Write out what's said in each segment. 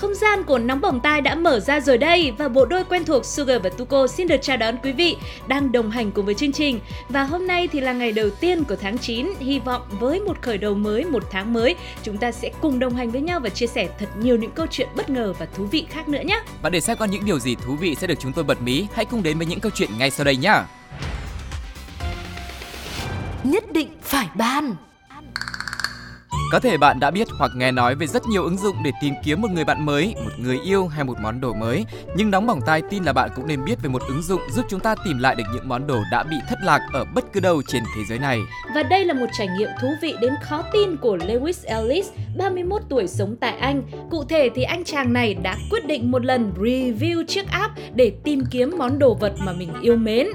Không gian của Nóng Bỏng Tai đã mở ra rồi đây và bộ đôi quen thuộc Sugar và Tuko xin được chào đón quý vị đang đồng hành cùng với chương trình. Và hôm nay thì là ngày đầu tiên của tháng 9, hy vọng với một khởi đầu mới, một tháng mới, chúng ta sẽ cùng đồng hành với nhau và chia sẻ thật nhiều những câu chuyện bất ngờ và thú vị khác nữa nhé. Và để xem có những điều gì thú vị sẽ được chúng tôi bật mí, hãy cùng đến với những câu chuyện ngay sau đây nhé. Nhất định phải ban có thể bạn đã biết hoặc nghe nói về rất nhiều ứng dụng để tìm kiếm một người bạn mới, một người yêu hay một món đồ mới. Nhưng đóng bỏng tai tin là bạn cũng nên biết về một ứng dụng giúp chúng ta tìm lại được những món đồ đã bị thất lạc ở bất cứ đâu trên thế giới này. Và đây là một trải nghiệm thú vị đến khó tin của Lewis Ellis, 31 tuổi sống tại Anh. Cụ thể thì anh chàng này đã quyết định một lần review chiếc app để tìm kiếm món đồ vật mà mình yêu mến.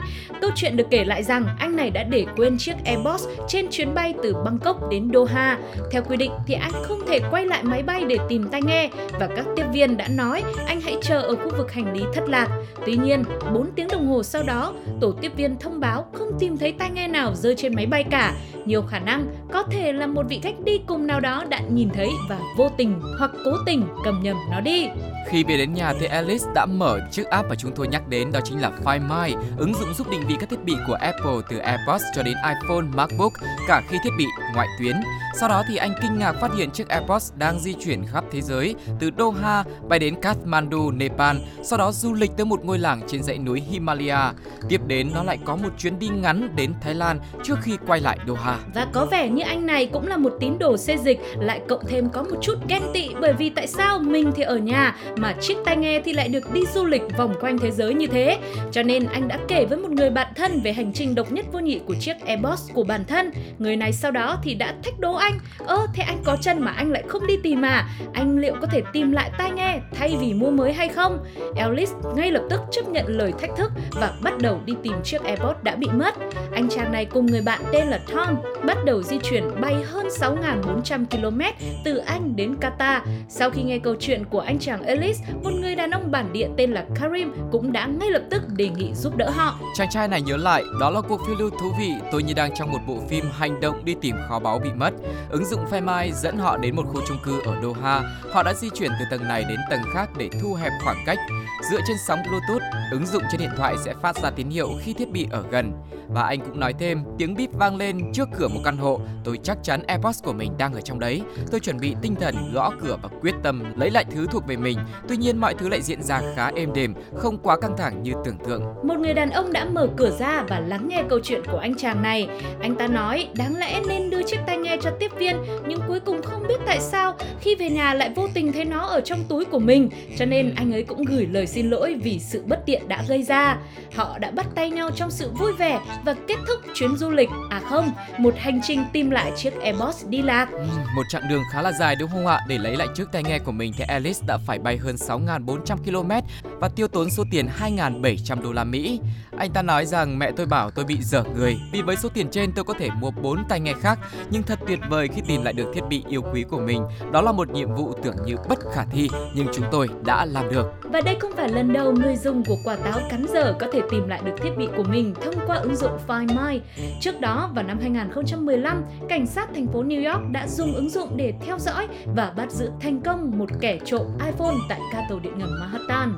Câu chuyện được kể lại rằng anh này đã để quên chiếc Airbus trên chuyến bay từ Bangkok đến Doha. Theo quy định thì anh không thể quay lại máy bay để tìm tai nghe và các tiếp viên đã nói anh hãy chờ ở khu vực hành lý thất lạc. Tuy nhiên, 4 tiếng đồng hồ sau đó, tổ tiếp viên thông báo không tìm thấy tai nghe nào rơi trên máy bay cả. Nhiều khả năng có thể là một vị khách đi cùng nào đó đã nhìn thấy và vô tình hoặc cố tình cầm nhầm nó đi. Khi về đến nhà thì Alice đã mở chiếc app mà chúng tôi nhắc đến đó chính là Find My, ứng dụng giúp định vị các thiết bị của Apple từ AirPods cho đến iPhone, MacBook, cả khi thiết bị ngoại tuyến. Sau đó thì anh kinh ngạc phát hiện chiếc AirPods đang di chuyển khắp thế giới, từ Doha bay đến Kathmandu, Nepal, sau đó du lịch tới một ngôi làng trên dãy núi Himalaya. Tiếp đến nó lại có một chuyến đi ngắn đến Thái Lan trước khi quay lại Doha. Và có vẻ như anh này cũng là một tín đồ xê dịch, lại cộng thêm có một chút ghen tị bởi vì tại sao mình thì ở nhà mà chiếc tai nghe thì lại được đi du lịch vòng quanh thế giới như thế. Cho nên anh đã kể với một người bạn thân về hành trình độc nhất vô nhị của chiếc AirPods của bản thân. Người này sau đó thì đã thách đố anh, ơ thế anh có chân mà anh lại không đi tìm à? Anh liệu có thể tìm lại tai nghe thay vì mua mới hay không? Ellis ngay lập tức chấp nhận lời thách thức và bắt đầu đi tìm chiếc AirPod đã bị mất. Anh chàng này cùng người bạn tên là Tom bắt đầu di chuyển bay hơn 6.400 km từ Anh đến Qatar. Sau khi nghe câu chuyện của anh chàng Ellis, một người đàn ông bản địa tên là Karim cũng đã ngay lập tức đề nghị giúp đỡ họ. Chàng trai này nhớ lại, đó là cuộc phiêu lưu thú vị, tôi như đang trong một bộ phim hành động đi tìm kho báu bị mất. Ứng dụng Find Mai dẫn họ đến một khu chung cư ở Doha. Họ đã di chuyển từ tầng này đến tầng khác để thu hẹp khoảng cách. Dựa trên sóng Bluetooth, ứng dụng trên điện thoại sẽ phát ra tín hiệu khi thiết bị ở gần. Và anh cũng nói thêm, tiếng bíp vang lên trước cửa một căn hộ. Tôi chắc chắn AirPods của mình đang ở trong đấy. Tôi chuẩn bị tinh thần gõ cửa và quyết tâm lấy lại thứ thuộc về mình. Tuy nhiên mọi thứ lại diễn ra khá êm đềm, không quá căng thẳng như tưởng tượng. Một người đàn ông đã mở cửa ra và lắng nghe câu chuyện của anh chàng này. Anh ta nói đáng lẽ nên đưa chiếc tai nghe cho tiếp viên, nhưng cuối cùng không biết tại sao khi về nhà lại vô tình thấy nó ở trong túi của mình. Cho nên anh ấy cũng gửi lời xin lỗi vì sự bất tiện đã gây ra. Họ đã bắt tay nhau trong sự vui vẻ và kết thúc chuyến du lịch, à không, một hành trình tìm lại chiếc Airbus đi lạc. Ừ, một chặng đường khá là dài đúng không ạ? Để lấy lại chiếc tai nghe của mình thì Alice đã phải bay hơn 6.400 km và tiêu tốn số tiền 2.700 đô la Mỹ. Anh ta nói rằng mẹ tôi bảo tôi bị dở người vì với số tiền trên tôi có thể mua 4 tai nghe khác nhưng thật tuyệt vời khi tìm lại được thiết bị yêu quý của mình. Đó là một nhiệm vụ tưởng như bất khả thi nhưng chúng tôi đã làm được. Và đây không phải lần đầu người dùng của quả táo cắn dở có thể tìm lại được thiết bị của mình thông qua ứng dụng Find My. Trước đó, vào năm 2015, cảnh sát thành phố New York đã dùng ứng dụng để theo dõi và bắt giữ thành công một kẻ trộm iPhone tại ga tàu điện ngầm Manhattan.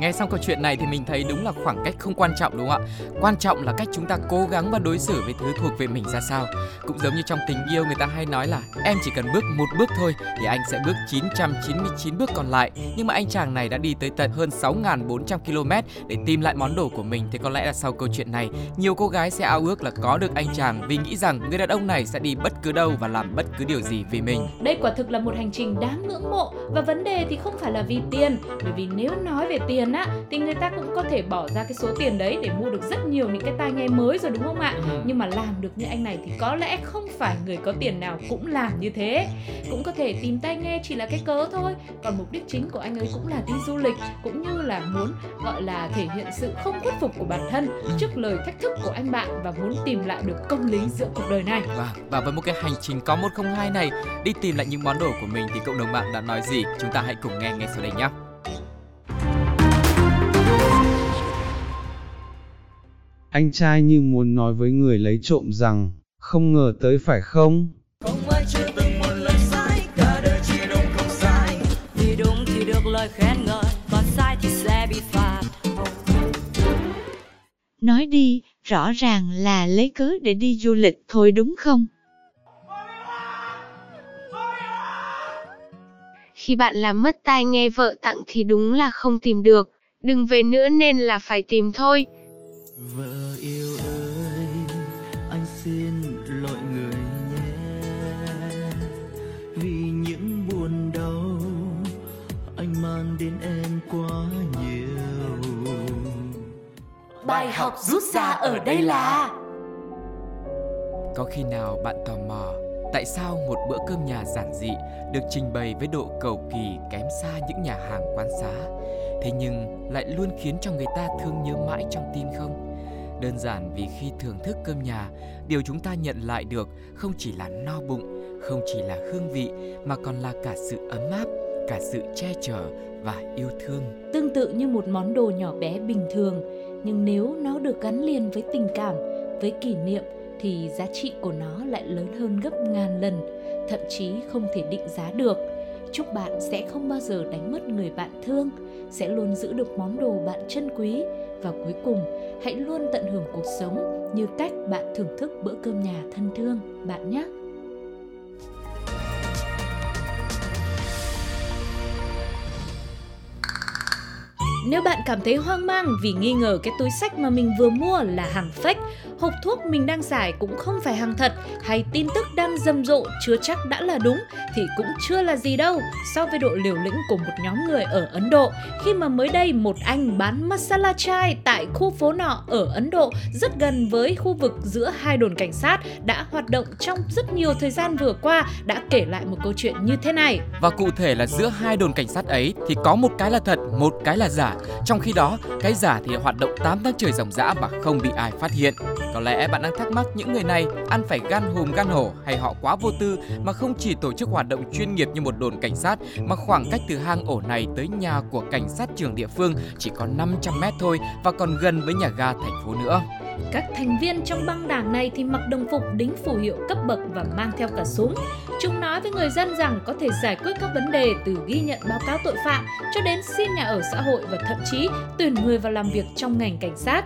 Nghe xong câu chuyện này thì mình thấy đúng là khoảng cách không quan trọng đúng không ạ? Quan trọng là cách chúng ta cố gắng và đối xử với thứ thuộc về mình ra sao. Cũng giống như trong tình yêu người ta hay nói là em chỉ cần bước một bước thôi thì anh sẽ bước 999 bước còn lại. Nhưng mà anh chàng này đã đi tới tận hơn 6.400 km để tìm lại món đồ của mình. Thì có lẽ là sau câu chuyện này, nhiều cô gái sẽ ao ước là có được anh chàng vì nghĩ rằng người đàn ông này sẽ đi bất cứ đâu và làm bất cứ điều gì vì mình. Đây quả thực là một hành trình đáng ngưỡng mộ và vấn đề thì không phải là vì tiền, bởi vì nếu nói về tiền tiền á thì người ta cũng có thể bỏ ra cái số tiền đấy để mua được rất nhiều những cái tai nghe mới rồi đúng không ạ Ừ. nhưng mà làm được như anh này thì có lẽ không phải người có tiền nào cũng làm như thế cũng có thể tìm tai nghe chỉ là cái cớ thôi còn mục đích chính của anh ấy cũng là đi du lịch cũng như là muốn gọi là thể hiện sự không khuất phục của bản thân trước lời thách thức của anh bạn và muốn tìm lại được công lý giữa cuộc đời này Vâng, và với một cái hành trình có 102 này đi tìm lại những món đồ của mình thì cộng đồng mạng đã nói gì? Chúng ta hãy cùng nghe ngay sau đây nhé. Anh trai như muốn nói với người lấy trộm rằng, không ngờ tới phải không? Vì đúng thì được lời khen ngợi Còn sai thì sẽ bị phạt Nói đi, rõ ràng là lấy cớ để đi du lịch thôi đúng không? Khi bạn làm mất tai nghe vợ tặng thì đúng là không tìm được, đừng về nữa nên là phải tìm thôi. Vợ yêu ơi, anh xin lỗi người nhé. Vì những buồn đau anh mang đến em quá nhiều. Bài học rút ra ở đây là Có khi nào bạn tò mò tại sao một bữa cơm nhà giản dị được trình bày với độ cầu kỳ kém xa những nhà hàng quán xá, thế nhưng lại luôn khiến cho người ta thương nhớ mãi trong tim không? Đơn giản vì khi thưởng thức cơm nhà, điều chúng ta nhận lại được không chỉ là no bụng, không chỉ là hương vị mà còn là cả sự ấm áp, cả sự che chở và yêu thương. tương tự như một món đồ nhỏ bé bình thường nhưng nếu nó được gắn liền với tình cảm với kỷ niệm thì giá trị của nó lại lớn hơn gấp ngàn lần thậm chí không thể định giá được chúc bạn sẽ không bao giờ đánh mất người bạn thương sẽ luôn giữ được món đồ bạn trân quý và cuối cùng hãy luôn tận hưởng cuộc sống như cách bạn thưởng thức bữa cơm nhà thân thương bạn nhé! Nếu bạn cảm thấy hoang mang vì nghi ngờ cái túi sách mà mình vừa mua là hàng fake, hộp thuốc mình đang giải cũng không phải hàng thật, hay tin tức đang rầm rộ chưa chắc đã là đúng, thì cũng chưa là gì đâu so với độ liều lĩnh của một nhóm người ở Ấn Độ khi mà mới đây một anh bán masala chai tại khu phố nọ ở Ấn Độ rất gần với khu vực giữa hai đồn cảnh sát đã hoạt động trong rất nhiều thời gian vừa qua đã kể lại một câu chuyện như thế này. Và cụ thể là giữa hai đồn cảnh sát ấy thì có một cái là thật, một cái là giả. Trong khi đó, cái giả thì hoạt động 8 tháng trời ròng rã mà không bị ai phát hiện. Có lẽ bạn đang thắc mắc những người này ăn phải gan hùm gan hổ hay họ quá vô tư mà không chỉ tổ chức hoạt động chuyên nghiệp như một đồn cảnh sát, mà khoảng cách từ hang ổ này tới nhà của cảnh sát trưởng địa phương chỉ có 500 mét thôi và còn gần với nhà ga thành phố nữa. Các thành viên trong băng đảng này thì mặc đồng phục, đính phù hiệu cấp bậc và mang theo cả súng. Chúng nói với người dân rằng có thể giải quyết các vấn đề từ ghi nhận báo cáo tội phạm cho đến xin nhà ở xã hội và thậm chí tuyển người vào làm việc trong ngành cảnh sát.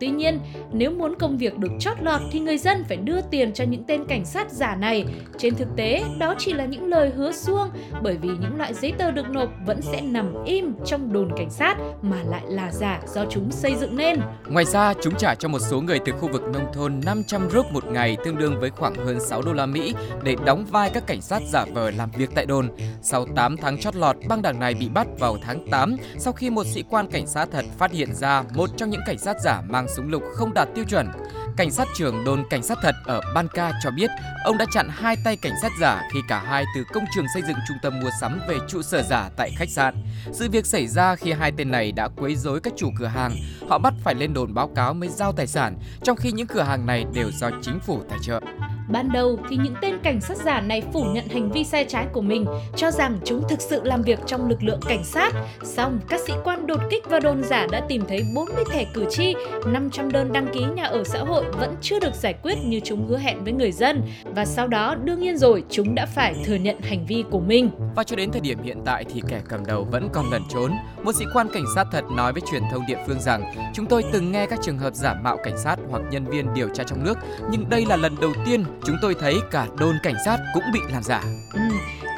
Tuy nhiên, nếu muốn công việc được chót lọt thì người dân phải đưa tiền cho những tên cảnh sát giả này. Trên thực tế, đó chỉ là những lời hứa suông bởi vì những loại giấy tờ được nộp vẫn sẽ nằm im trong đồn cảnh sát mà lại là giả do chúng xây dựng nên. Ngoài ra, chúng trả cho một số người từ khu vực nông thôn 500 rúp một ngày tương đương với khoảng hơn 6 đô la Mỹ để đóng vai các cảnh sát giả vờ làm việc tại đồn. Sau 8 tháng chót lọt, băng đảng này bị bắt vào tháng 8 sau khi một sĩ quan cảnh sát thật phát hiện ra một trong những cảnh sát giả mang súng lục không đạt tiêu chuẩn. Cảnh sát trưởng đồn cảnh sát thật ở Banka cho biết ông đã chặn hai tay cảnh sát giả khi cả hai từ công trường xây dựng trung tâm mua sắm về trụ sở giả tại khách sạn. Sự việc xảy ra khi hai tên này đã quấy rối các chủ cửa hàng. Họ bắt phải lên đồn báo cáo mới giao tài sản, trong khi những cửa hàng này đều do chính phủ tài trợ. Ban đầu thì những tên cảnh sát giả này phủ nhận hành vi sai trái của mình, cho rằng chúng thực sự làm việc trong lực lượng cảnh sát. Xong, các sĩ quan đột kích và đồn giả đã tìm thấy 40 thẻ cử tri, 500 đơn đăng ký nhà ở xã hội vẫn chưa được giải quyết như chúng hứa hẹn với người dân. Và sau đó, đương nhiên rồi, chúng đã phải thừa nhận hành vi của mình. Và cho đến thời điểm hiện tại thì kẻ cầm đầu vẫn còn lẩn trốn. Một sĩ quan cảnh sát thật nói với truyền thông địa phương rằng chúng tôi từng nghe các trường hợp giả mạo cảnh sát hoặc nhân viên điều tra trong nước, nhưng đây là lần đầu tiên chúng tôi thấy cả đồn cảnh sát cũng bị làm giả. Ừ,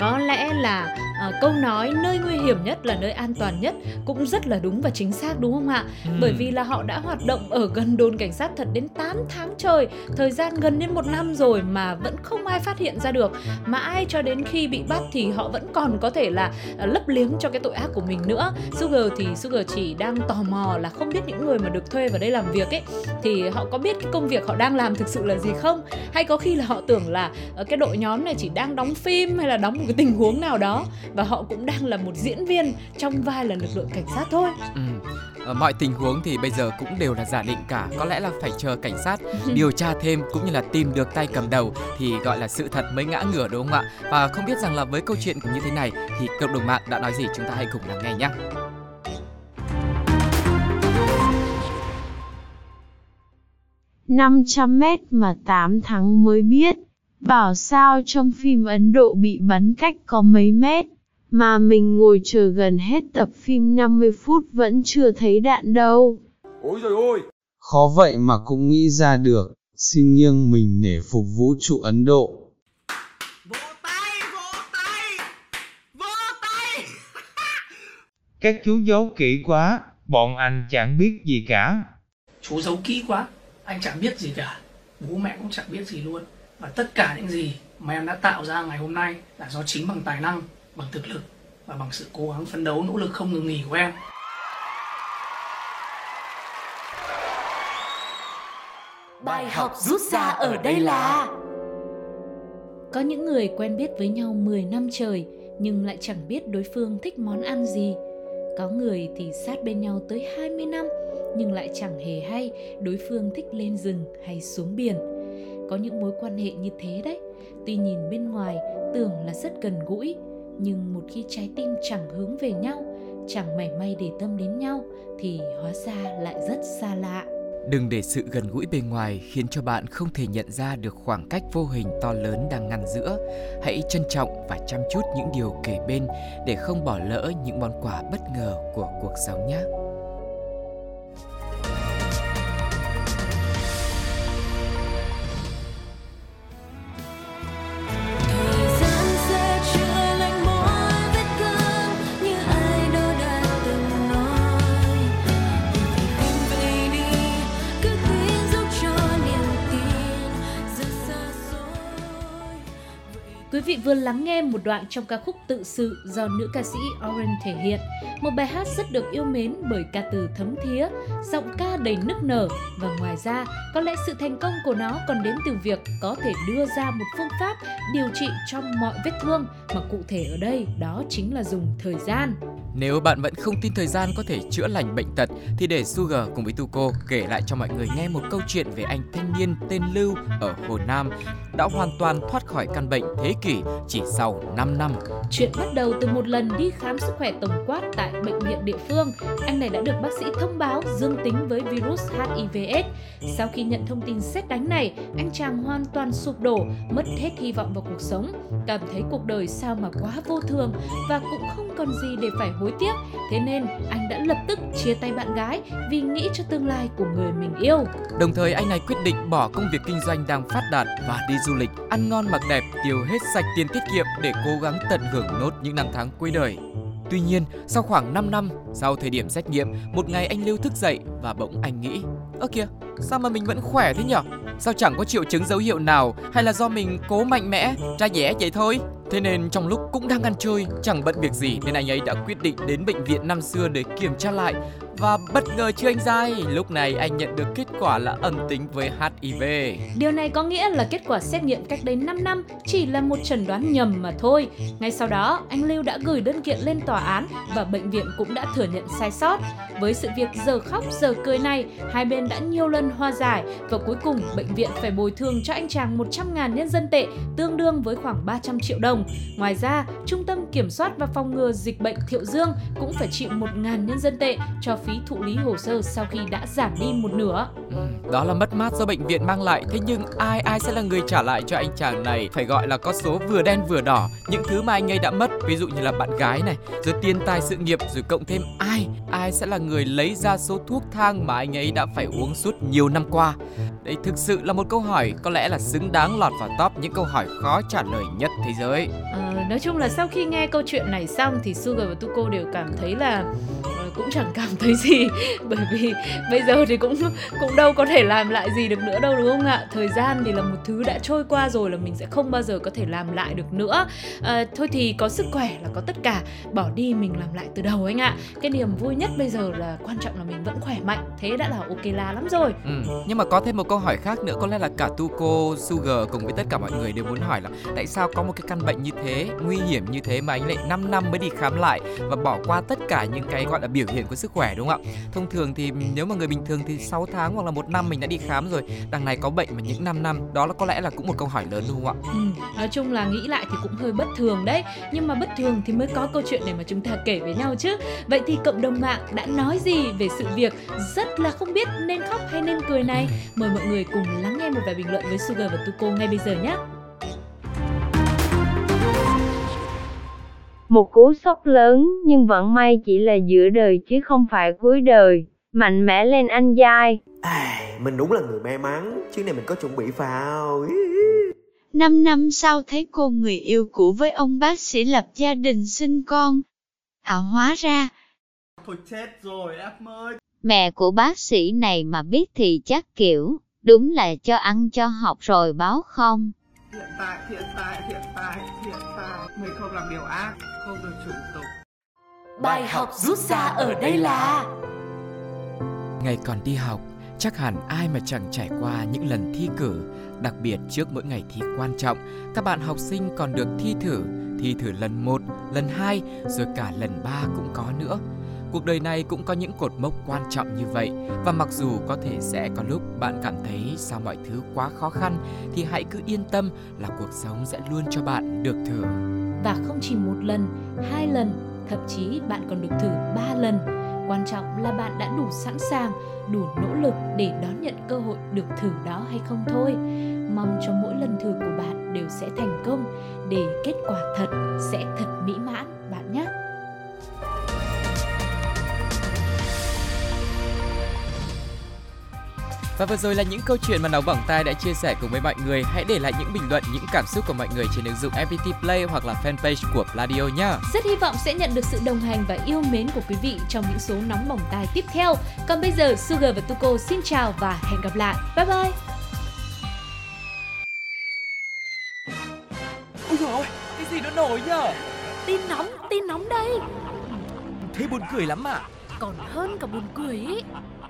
có lẽ là à, câu nói nơi nguy hiểm nhất là nơi an toàn nhất cũng rất là đúng và chính xác đúng không ạ? Ừ. Bởi vì là họ đã hoạt động ở gần đồn cảnh sát thật đến 8 tháng trời, thời gian gần đến một năm rồi mà vẫn không ai phát hiện ra được. Mãi cho đến khi bị bắt thì họ vẫn còn có thể là à, lấp liếng cho cái tội ác của mình nữa. Sugar thì Sugar chỉ đang tò mò là không biết những người mà được thuê vào đây làm việc ấy thì họ có biết cái công việc họ đang làm thực sự là gì không? Hay có khi là họ tưởng là ờ, cái đội nhóm này chỉ đang đóng phim hay là đóng một cái tình huống nào đó và họ cũng đang là một diễn viên trong vai là lực lượng cảnh sát thôi. Ừ. Ờ, mọi tình huống thì bây giờ cũng đều là giả định cả có lẽ là phải chờ cảnh sát điều tra thêm cũng như là tìm được tay cầm đầu thì gọi là sự thật mới ngã ngửa đúng không ạ và không biết rằng là với câu chuyện như thế này thì cộng đồng mạng đã nói gì chúng ta hãy cùng lắng nghe nhé 500 mét mà 8 tháng mới biết. Bảo sao trong phim Ấn Độ bị bắn cách có mấy mét, mà mình ngồi chờ gần hết tập phim 50 phút vẫn chưa thấy đạn đâu. Ôi trời ơi! Khó vậy mà cũng nghĩ ra được, xin nghiêng mình nể phục vũ trụ Ấn Độ. Vỗ tay, vỗ tay, vỗ tay! Các chú giấu kỹ quá, bọn anh chẳng biết gì cả. Chú giấu kỹ quá, anh chẳng biết gì cả bố mẹ cũng chẳng biết gì luôn và tất cả những gì mà em đã tạo ra ngày hôm nay là do chính bằng tài năng bằng thực lực và bằng sự cố gắng phấn đấu nỗ lực không ngừng nghỉ của em. Bài học rút ra ở đây là có những người quen biết với nhau 10 năm trời nhưng lại chẳng biết đối phương thích món ăn gì. Có người thì sát bên nhau tới 20 năm nhưng lại chẳng hề hay đối phương thích lên rừng hay xuống biển. Có những mối quan hệ như thế đấy. Tuy nhìn bên ngoài tưởng là rất gần gũi nhưng một khi trái tim chẳng hướng về nhau, chẳng mảy may để tâm đến nhau, thì hóa ra lại rất xa lạ Đừng để sự gần gũi bề ngoài khiến cho bạn không thể nhận ra được khoảng cách vô hình to lớn đang ngăn giữa. Hãy trân trọng và chăm chút những điều kể bên để không bỏ lỡ những món quà bất ngờ của cuộc sống nhé. Vị vừa lắng nghe một đoạn trong ca khúc tự sự do nữ ca sĩ Oren thể hiện. Một bài hát rất được yêu mến bởi ca từ thấm thía, giọng ca đầy nức nở và ngoài ra có lẽ sự thành công của nó còn đến từ việc có thể đưa ra một phương pháp điều trị trong mọi vết thương mà cụ thể ở đây đó chính là dùng thời gian. Nếu bạn vẫn không tin thời gian có thể chữa lành bệnh tật thì để Sugar cùng với Tuko kể lại cho mọi người nghe một câu chuyện về anh thanh niên tên Lưu ở Hồ Nam đã hoàn toàn thoát khỏi căn bệnh thế kỷ chỉ sau 5 năm. Chuyện bắt đầu từ một lần đi khám sức khỏe tổng quát tại bệnh viện địa phương. Anh này đã được bác sĩ thông báo dương tính với virus HIVS. Sau khi nhận thông tin xét đánh này, anh chàng hoàn toàn sụp đổ, mất hết hy vọng vào cuộc sống, cảm thấy cuộc đời sao mà quá vô thường và cũng không còn gì để phải hối tiếc. Thế nên anh đã lập tức chia tay bạn gái vì nghĩ cho tương lai của người mình yêu. Đồng thời anh này quyết định bỏ công việc kinh doanh đang phát đạt và đi du lịch, ăn ngon mặc đẹp, tiêu hết sạch tiền tiết kiệm để cố gắng tận hưởng nốt những năm tháng cuối đời. Tuy nhiên, sau khoảng 5 năm, sau thời điểm xét nghiệm, một ngày anh Lưu thức dậy và bỗng anh nghĩ Ơ kìa, sao mà mình vẫn khỏe thế nhở? Sao chẳng có triệu chứng dấu hiệu nào hay là do mình cố mạnh mẽ, ra dẻ vậy thôi? Thế nên trong lúc cũng đang ăn chơi, chẳng bận việc gì nên anh ấy đã quyết định đến bệnh viện năm xưa để kiểm tra lại và bất ngờ chưa anh dai, lúc này anh nhận được kết quả là âm tính với HIV. Điều này có nghĩa là kết quả xét nghiệm cách đây 5 năm chỉ là một chẩn đoán nhầm mà thôi. Ngay sau đó, anh Lưu đã gửi đơn kiện lên tòa án và bệnh viện cũng đã thừa nhận sai sót. Với sự việc giờ khóc giờ cười này, hai bên đã nhiều lần hòa giải và cuối cùng bệnh viện phải bồi thường cho anh chàng 100.000 nhân dân tệ, tương đương với khoảng 300 triệu đồng. Ngoài ra, Trung tâm Kiểm soát và Phòng ngừa Dịch bệnh Thiệu Dương cũng phải chịu 1.000 nhân dân tệ cho phí thụ lý hồ sơ sau khi đã giảm đi một nửa. Ừ, đó là mất mát do bệnh viện mang lại, thế nhưng ai ai sẽ là người trả lại cho anh chàng này? Phải gọi là có số vừa đen vừa đỏ, những thứ mà anh ấy đã mất, ví dụ như là bạn gái này, rồi tiền tài sự nghiệp, rồi cộng thêm ai, ai sẽ là người lấy ra số thuốc thang mà anh ấy đã phải uống suốt nhiều năm qua. Đây thực sự là một câu hỏi có lẽ là xứng đáng lọt vào top những câu hỏi khó trả lời nhất thế giới vậy Ờ, nói chung là sau khi nghe câu chuyện này xong thì Sugar và Tuko đều cảm thấy là ờ, cũng cũng chẳng cảm thấy gì. Bởi vì bây giờ thì cũng cũng đâu có thể làm lại gì được nữa đâu đúng không ạ? Thời gian thì là một thứ đã trôi qua rồi là mình sẽ không bao giờ có thể làm lại được nữa. À, thôi thì có sức khỏe là có tất cả bỏ đi mình làm lại từ đầu anh ạ. Cái niềm vui nhất bây giờ là quan trọng là mình vẫn khỏe mạnh thế đã là ok là lắm rồi. Ừ. nhưng mà có thêm một câu hỏi khác nữa có lẽ là cả Tuko, Sugar cùng với tất cả mọi người đều muốn hỏi là tại sao có một cái căn bệnh như thế nguy hiểm như thế mà anh lại 5 năm mới đi khám lại và bỏ qua tất cả những cái gọi là biểu hiện của sức khỏe đúng không ạ? Thông thường thì nếu mà người bình thường thì 6 tháng hoặc là một năm mình đã đi khám rồi đằng này có bệnh mà những 5 năm đó là có lẽ là cũng một câu hỏi lớn đúng không ạ? Ừ, nói chung là nghĩ lại thì cũng hơi bất thường đấy. Nhưng mà bất thường thì mới có câu chuyện để mà chúng ta kể với nhau chứ. Vậy thì cộng đồng mạng đã nói gì về sự việc rất là không biết nên khóc hay nên cười này? Mời mọi người cùng lắng nghe một vài bình luận với Sugar và Tuko ngay bây giờ nhé. Một cú sốc lớn nhưng vẫn may chỉ là giữa đời chứ không phải cuối đời. Mạnh mẽ lên anh giai. À, mình đúng là người may mắn, chuyến này mình có chuẩn bị phao. Năm năm sau thấy cô người yêu cũ với ông bác sĩ lập gia đình sinh con. À hóa ra. Thôi chết rồi em ơi. Mẹ của bác sĩ này mà biết thì chắc kiểu, đúng là cho ăn cho học rồi báo không. Hiện tại, hiện tại, hiện tại, hiện tại, mình không làm điều ác, không được chủng tục. Bài học rút ra ở đây là Ngày còn đi học, chắc hẳn ai mà chẳng trải qua những lần thi cử, đặc biệt trước mỗi ngày thi quan trọng, các bạn học sinh còn được thi thử, thi thử lần 1, lần 2, rồi cả lần 3 cũng có nữa. Cuộc đời này cũng có những cột mốc quan trọng như vậy và mặc dù có thể sẽ có lúc bạn cảm thấy sao mọi thứ quá khó khăn thì hãy cứ yên tâm là cuộc sống sẽ luôn cho bạn được thử. Và không chỉ một lần, hai lần, thậm chí bạn còn được thử ba lần. Quan trọng là bạn đã đủ sẵn sàng, đủ nỗ lực để đón nhận cơ hội được thử đó hay không thôi. Mong cho mỗi lần thử của bạn đều sẽ thành công để kết quả thật sẽ thật mỹ mãn bạn nhé. Và vừa rồi là những câu chuyện mà Nóng Bỏng Tai đã chia sẻ cùng với mọi người. Hãy để lại những bình luận, những cảm xúc của mọi người trên ứng dụng FPT Play hoặc là fanpage của Pladio nhé. Rất hy vọng sẽ nhận được sự đồng hành và yêu mến của quý vị trong những số Nóng Bỏng Tai tiếp theo. Còn bây giờ, Sugar và Tuko xin chào và hẹn gặp lại. Bye bye! Ôi dồi ôi, cái gì nó nổi nhở? Tin nóng, tin nóng đây Thế buồn cười lắm à? Còn hơn cả buồn cười ý